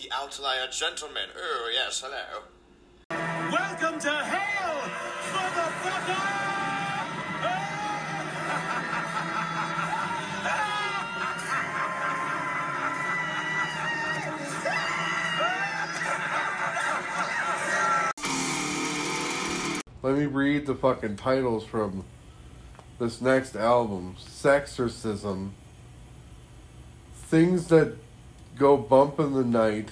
the outlier gentleman. Oh, yes, hello. Welcome to hell, motherfucker! Let me read the fucking titles from this next album Sexorcism, Things That Go Bump in the Night,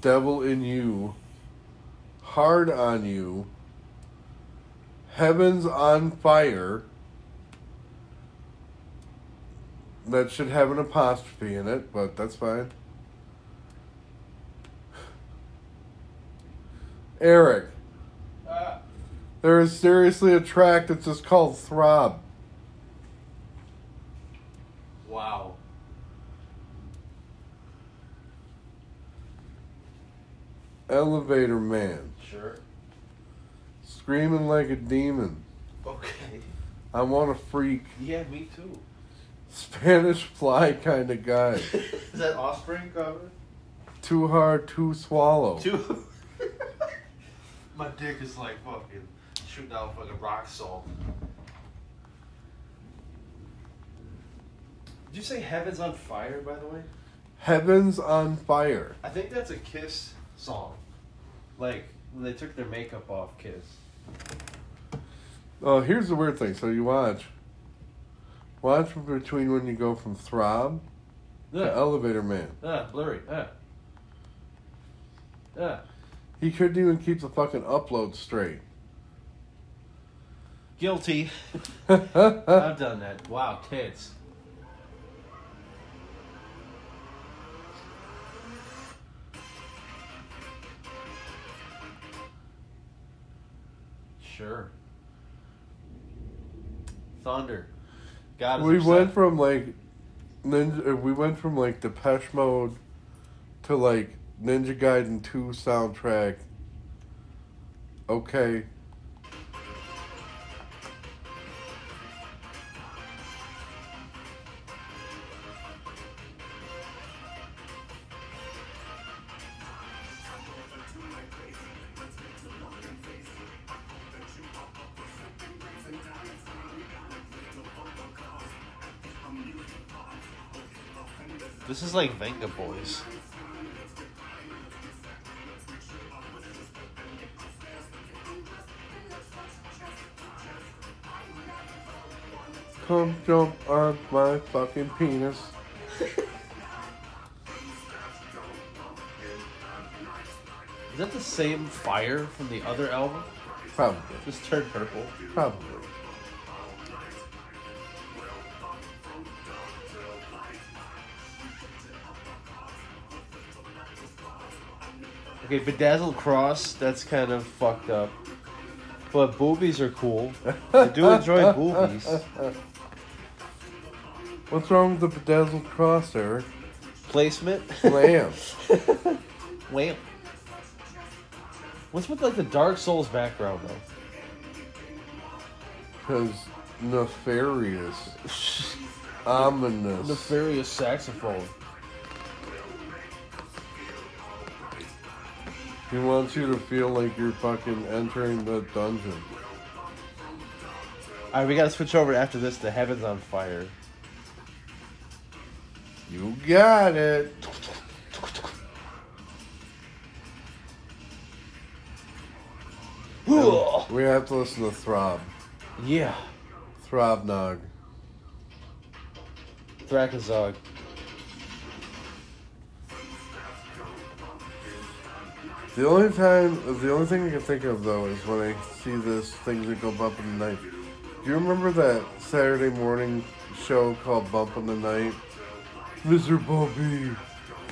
Devil in You, Hard on You, Heaven's on Fire. That should have an apostrophe in it, but that's fine. Eric. There is seriously a track that's just called Throb. Wow. Elevator Man. Sure. Screaming like a demon. Okay. I want a freak. Yeah, me too. Spanish fly kind of guy. Is that Offspring cover? Too hard to swallow. Two. My dick is like fucking shooting out fucking rock salt. Did you say Heaven's on Fire, by the way? Heaven's on fire. I think that's a Kiss song. Like, when they took their makeup off, Kiss. Oh, here's the weird thing. So you watch. Watch between when you go from Throb to Yeah. Elevator Man. Ah, blurry. Yeah. Ah. He couldn't even keep the fucking upload straight. Guilty. I've done that. Wow, tits. Sure. Thunder. God is we went from like ninja uh, we went from like Depeche Mode to like Ninja Gaiden 2 soundtrack. Okay. This is like Vengaboys. Come jump on my fucking penis. Is that the same fire from the other album? Probably. Just turned purple. Probably. Okay, bedazzled cross, that's kind of fucked up. But boobies are cool. I do enjoy boobies. What's wrong with the bedazzled cross, Eric? Placement? Lamb. Wham. What's with like the Dark Souls background though? Because nefarious. Ominous. Nefarious saxophone. He wants you to feel like you're fucking entering the dungeon. Alright, we gotta switch over after this to Heaven's on Fire. You got it. We have to listen to Throb. Yeah. Throbnog. Thrakazog. The only time, the only thing I can think of though is when I see this thing that go bump in the night. Do you remember that Saturday morning show called Bump in the Night? Mr. Bumpy.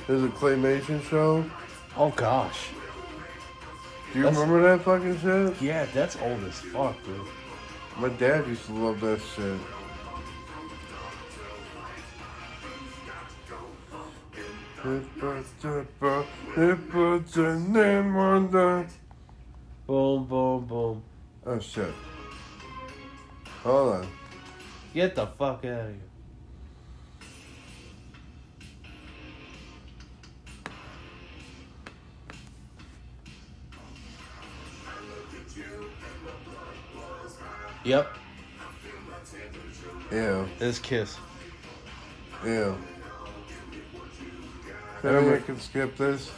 There's a claymation show. Oh gosh. Do you That's- remember that fucking shit? Yeah, that's old as fuck, dude. My dad used to love that shit. It puts a name on the. Boom, boom, boom. Oh shit. Hold on. Get the fuck out of here. Yep. Yeah. It's Kiss. Yeah. Remember- I can skip this.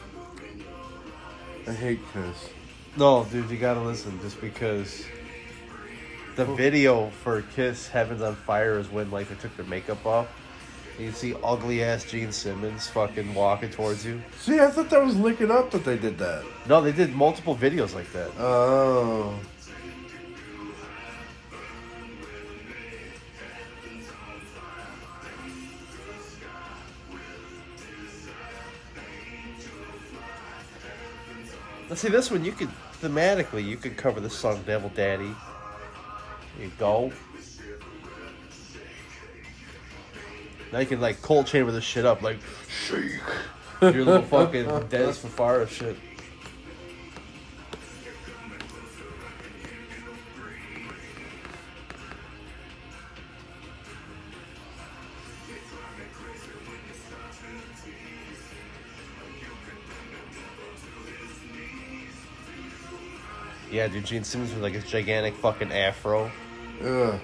I hate Kiss. No, dude, you gotta listen just because the video for Kiss Heaven's on Fire is when like they took their makeup off. You see ugly ass Gene Simmons fucking walking towards you. See, I thought that was Lick It Up that they did that. No, they did multiple videos like that. Oh. See this one. You could thematically, you could cover this song "Devil Daddy." You go. Now you can like cold chamber this shit up, like shake your little fucking for fire shit. Yeah, dude, Gene Simmons with like his gigantic fucking afro Ugh.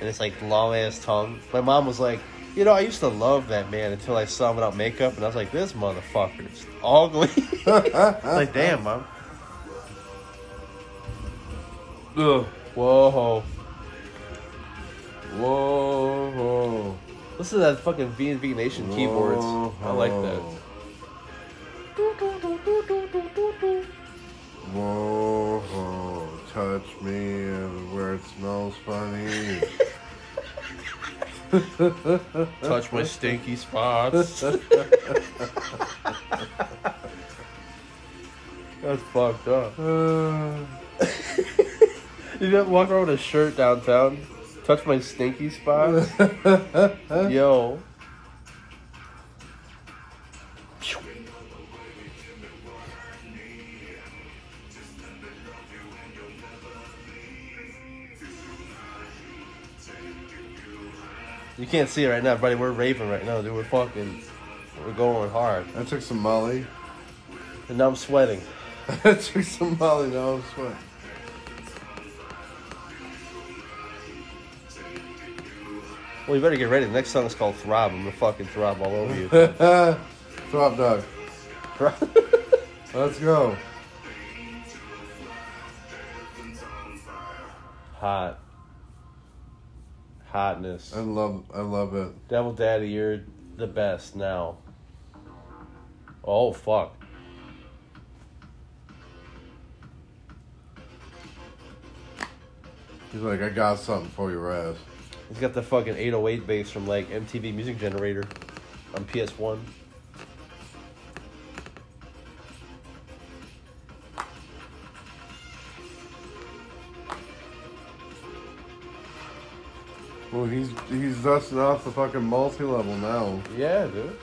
and it's like long ass tongue. My mom was like, you know, I used to love that man until I saw him without makeup, and I was like, this motherfucker's ugly. like, damn, mom. Ugh. Whoa. Whoa. Whoa. Listen to that fucking VNV Nation keyboards. I like that. Smells funny. Touch my stinky spots. That's fucked up. Uh, You didn't walk around with a shirt downtown. Touch my stinky spots. Yo. You can't see it right now, buddy. We're raving right now, dude. We're fucking, we're going hard. I took some Molly. And now I'm sweating. I took some Molly. Now I'm sweating. Well, you better get ready. The next song is called Throb. I'm gonna fucking throb all over you. Drop dog. Let's go. Hot. Hotness. I love. I love it. Devil Daddy, you're the best now. Oh, fuck. He's like, I got something for your ass. He's got the fucking 808 bass from like MTV Music Generator on PS1. Well, he's he's dusting off the fucking multi level now. Yeah, dude.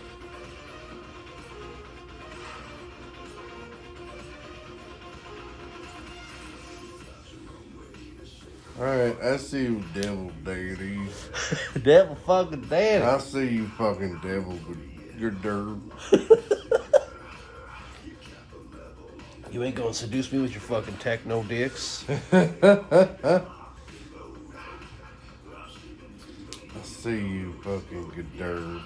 All right, I see you, devil daddy. Devil fucking daddy. I see you, fucking devil. But you're dirt. You ain't gonna seduce me with your fucking techno dicks. see you, fucking good dirt.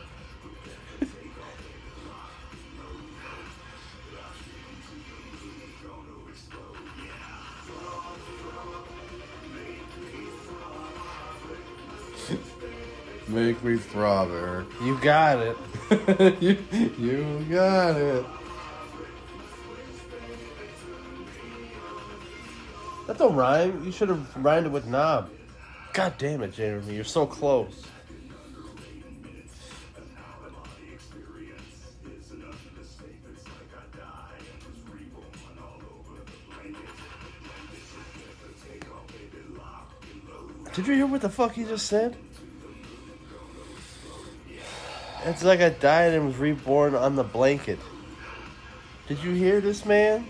Make me throb, Eric. You got it. you, you got it. That don't rhyme. You should have rhymed it with knob. God damn it, Jeremy. You're so close. Did you hear what the fuck he just said? It's like I died and was reborn on the blanket. Did you hear this man?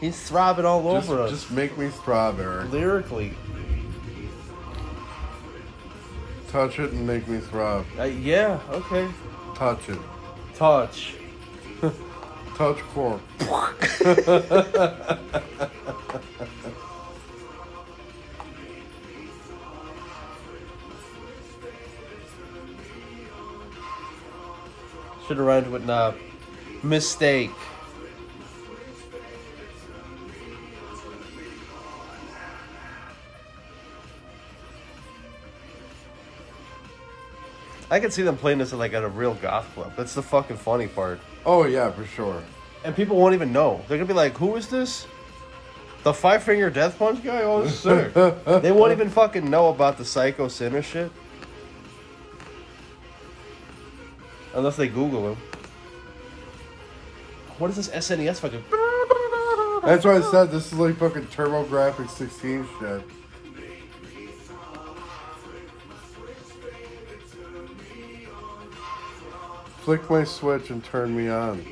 He's throbbing all Just, over us. just make me throb, Eric. lyrically. Touch it and make me throb. Uh, yeah, okay. Touch it. Touch. Touch cork. Should have rhymed with knob. Mistake. I can see them playing this at like at a real goth club. That's the fucking funny part. Oh yeah, for sure. And people won't even know. They're gonna be like, "Who is this? The five finger death punch guy? Oh, sick." they won't even fucking know about the psycho sinner shit, unless they Google him. What is this SNES fucking? That's why I said this is like fucking TurboGrafx 16 shit. Flick my switch and turn me on.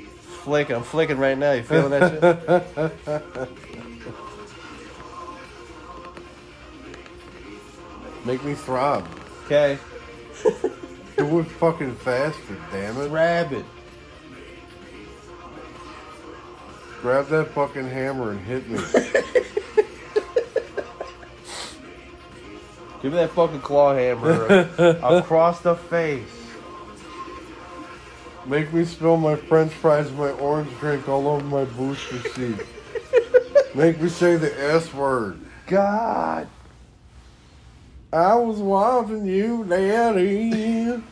Flick, I'm flicking right now. You feeling that shit? Make me throb. Okay. It fucking faster, damn it. Grab it. Grab that fucking hammer and hit me. Give me that fucking claw hammer across the face. Make me spill my french fries and my orange drink all over my booster seat. Make me say the S word. God. I was watching you, Daddy.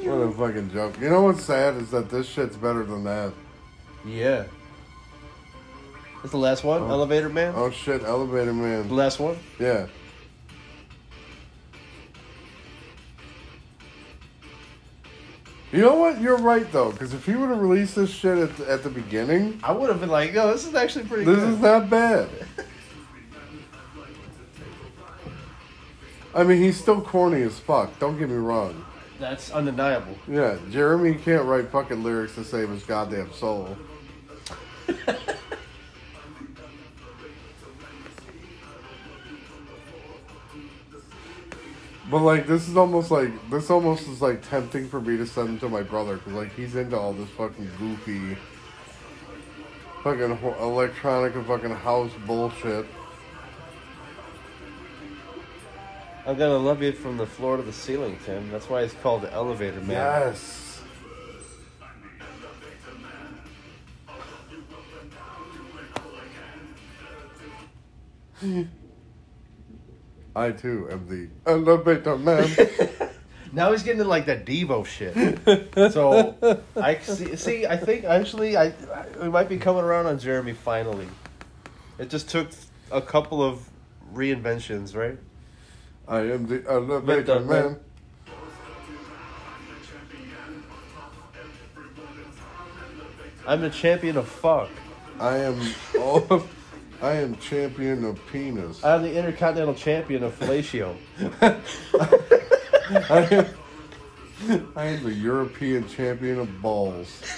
What a fucking joke. You know what's sad is that this shit's better than that. Yeah. That's the last one? Oh. Elevator Man? Oh shit, Elevator Man. The last one? Yeah. You know what? You're right though, because if he would have released this shit at the, at the beginning, I would have been like, yo, this is actually pretty this good. is not bad. I mean, he's still corny as fuck. Don't get me wrong. That's undeniable. Yeah, Jeremy can't write fucking lyrics to save his goddamn soul. but like, this is almost like this almost is like tempting for me to send to my brother because like he's into all this fucking goofy, fucking electronic and fucking house bullshit. I'm gonna love you from the floor to the ceiling, Tim. That's why it's called the Elevator Man. Yes. I too am the elevator man. Now he's getting into like that Devo shit. so I see, see. I think actually, I we might be coming around on Jeremy finally. It just took a couple of reinventions, right? I am the elevator man. I'm the champion of fuck. I am all of, I am champion of penis. I'm the intercontinental champion of fellatio. I am, I am the European champion of balls.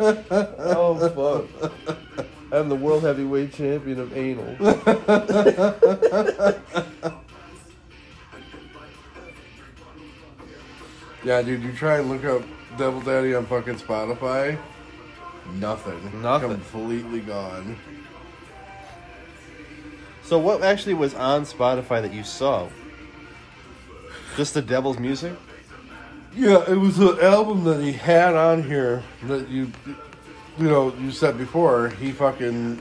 Oh fuck! I'm the world heavyweight champion of anal. Yeah, dude, you try and look up Devil Daddy on fucking Spotify. Nothing. Nothing. Completely gone. So what actually was on Spotify that you saw? Just the devil's music? Yeah, it was an album that he had on here that you, you know, you said before. He fucking,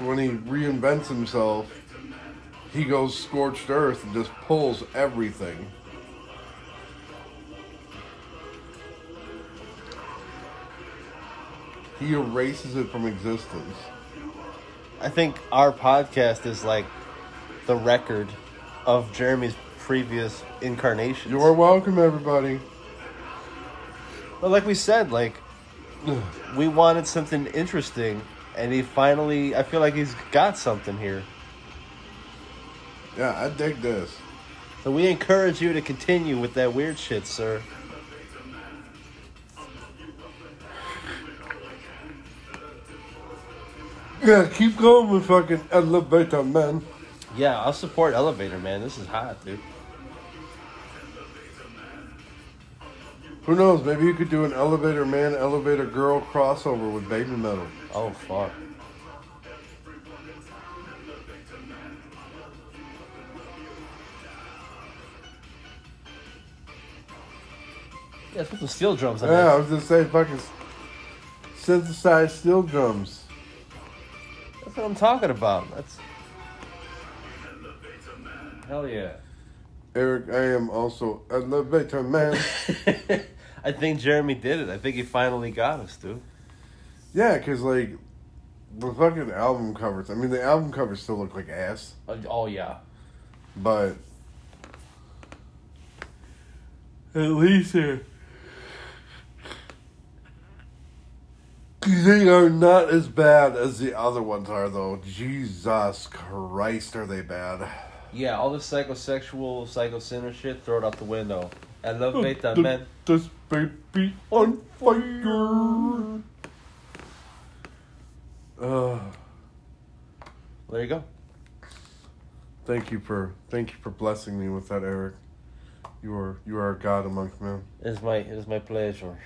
when he reinvents himself, he goes scorched earth and just pulls everything. He erases it from existence. I think our podcast is like the record of Jeremy's previous incarnations. You're welcome, everybody. But like we said, like we wanted something interesting, and he finally. I feel like he's got something here. Yeah, I dig this. So we encourage you to continue with that weird shit, sir. Yeah, keep going with fucking elevator, man. Yeah, I'll support Elevator, man. This is hot, dude. Who knows? Maybe you could do an elevator man, elevator girl crossover with Babymetal. Oh fuck. Yeah, put some steel drums on Yeah, I was just saying fucking synthesized steel drums. That's what I'm talking about. That's hell yeah. Eric, I am also elevator man. I think Jeremy did it. I think he finally got us, dude. yeah, because like the fucking album covers. I mean, the album covers still look like ass, Oh, oh yeah. but at least they're they are not as bad as the other ones are, though. Jesus Christ, are they bad? Yeah, all the psychosexual, psycho sinner shit, throw it out the window. Elevate that The- man. This baby on fire. Uh, There you go. thank you for thank you for blessing me with that, Eric. You are you are a god amongst men. It's my it's my pleasure.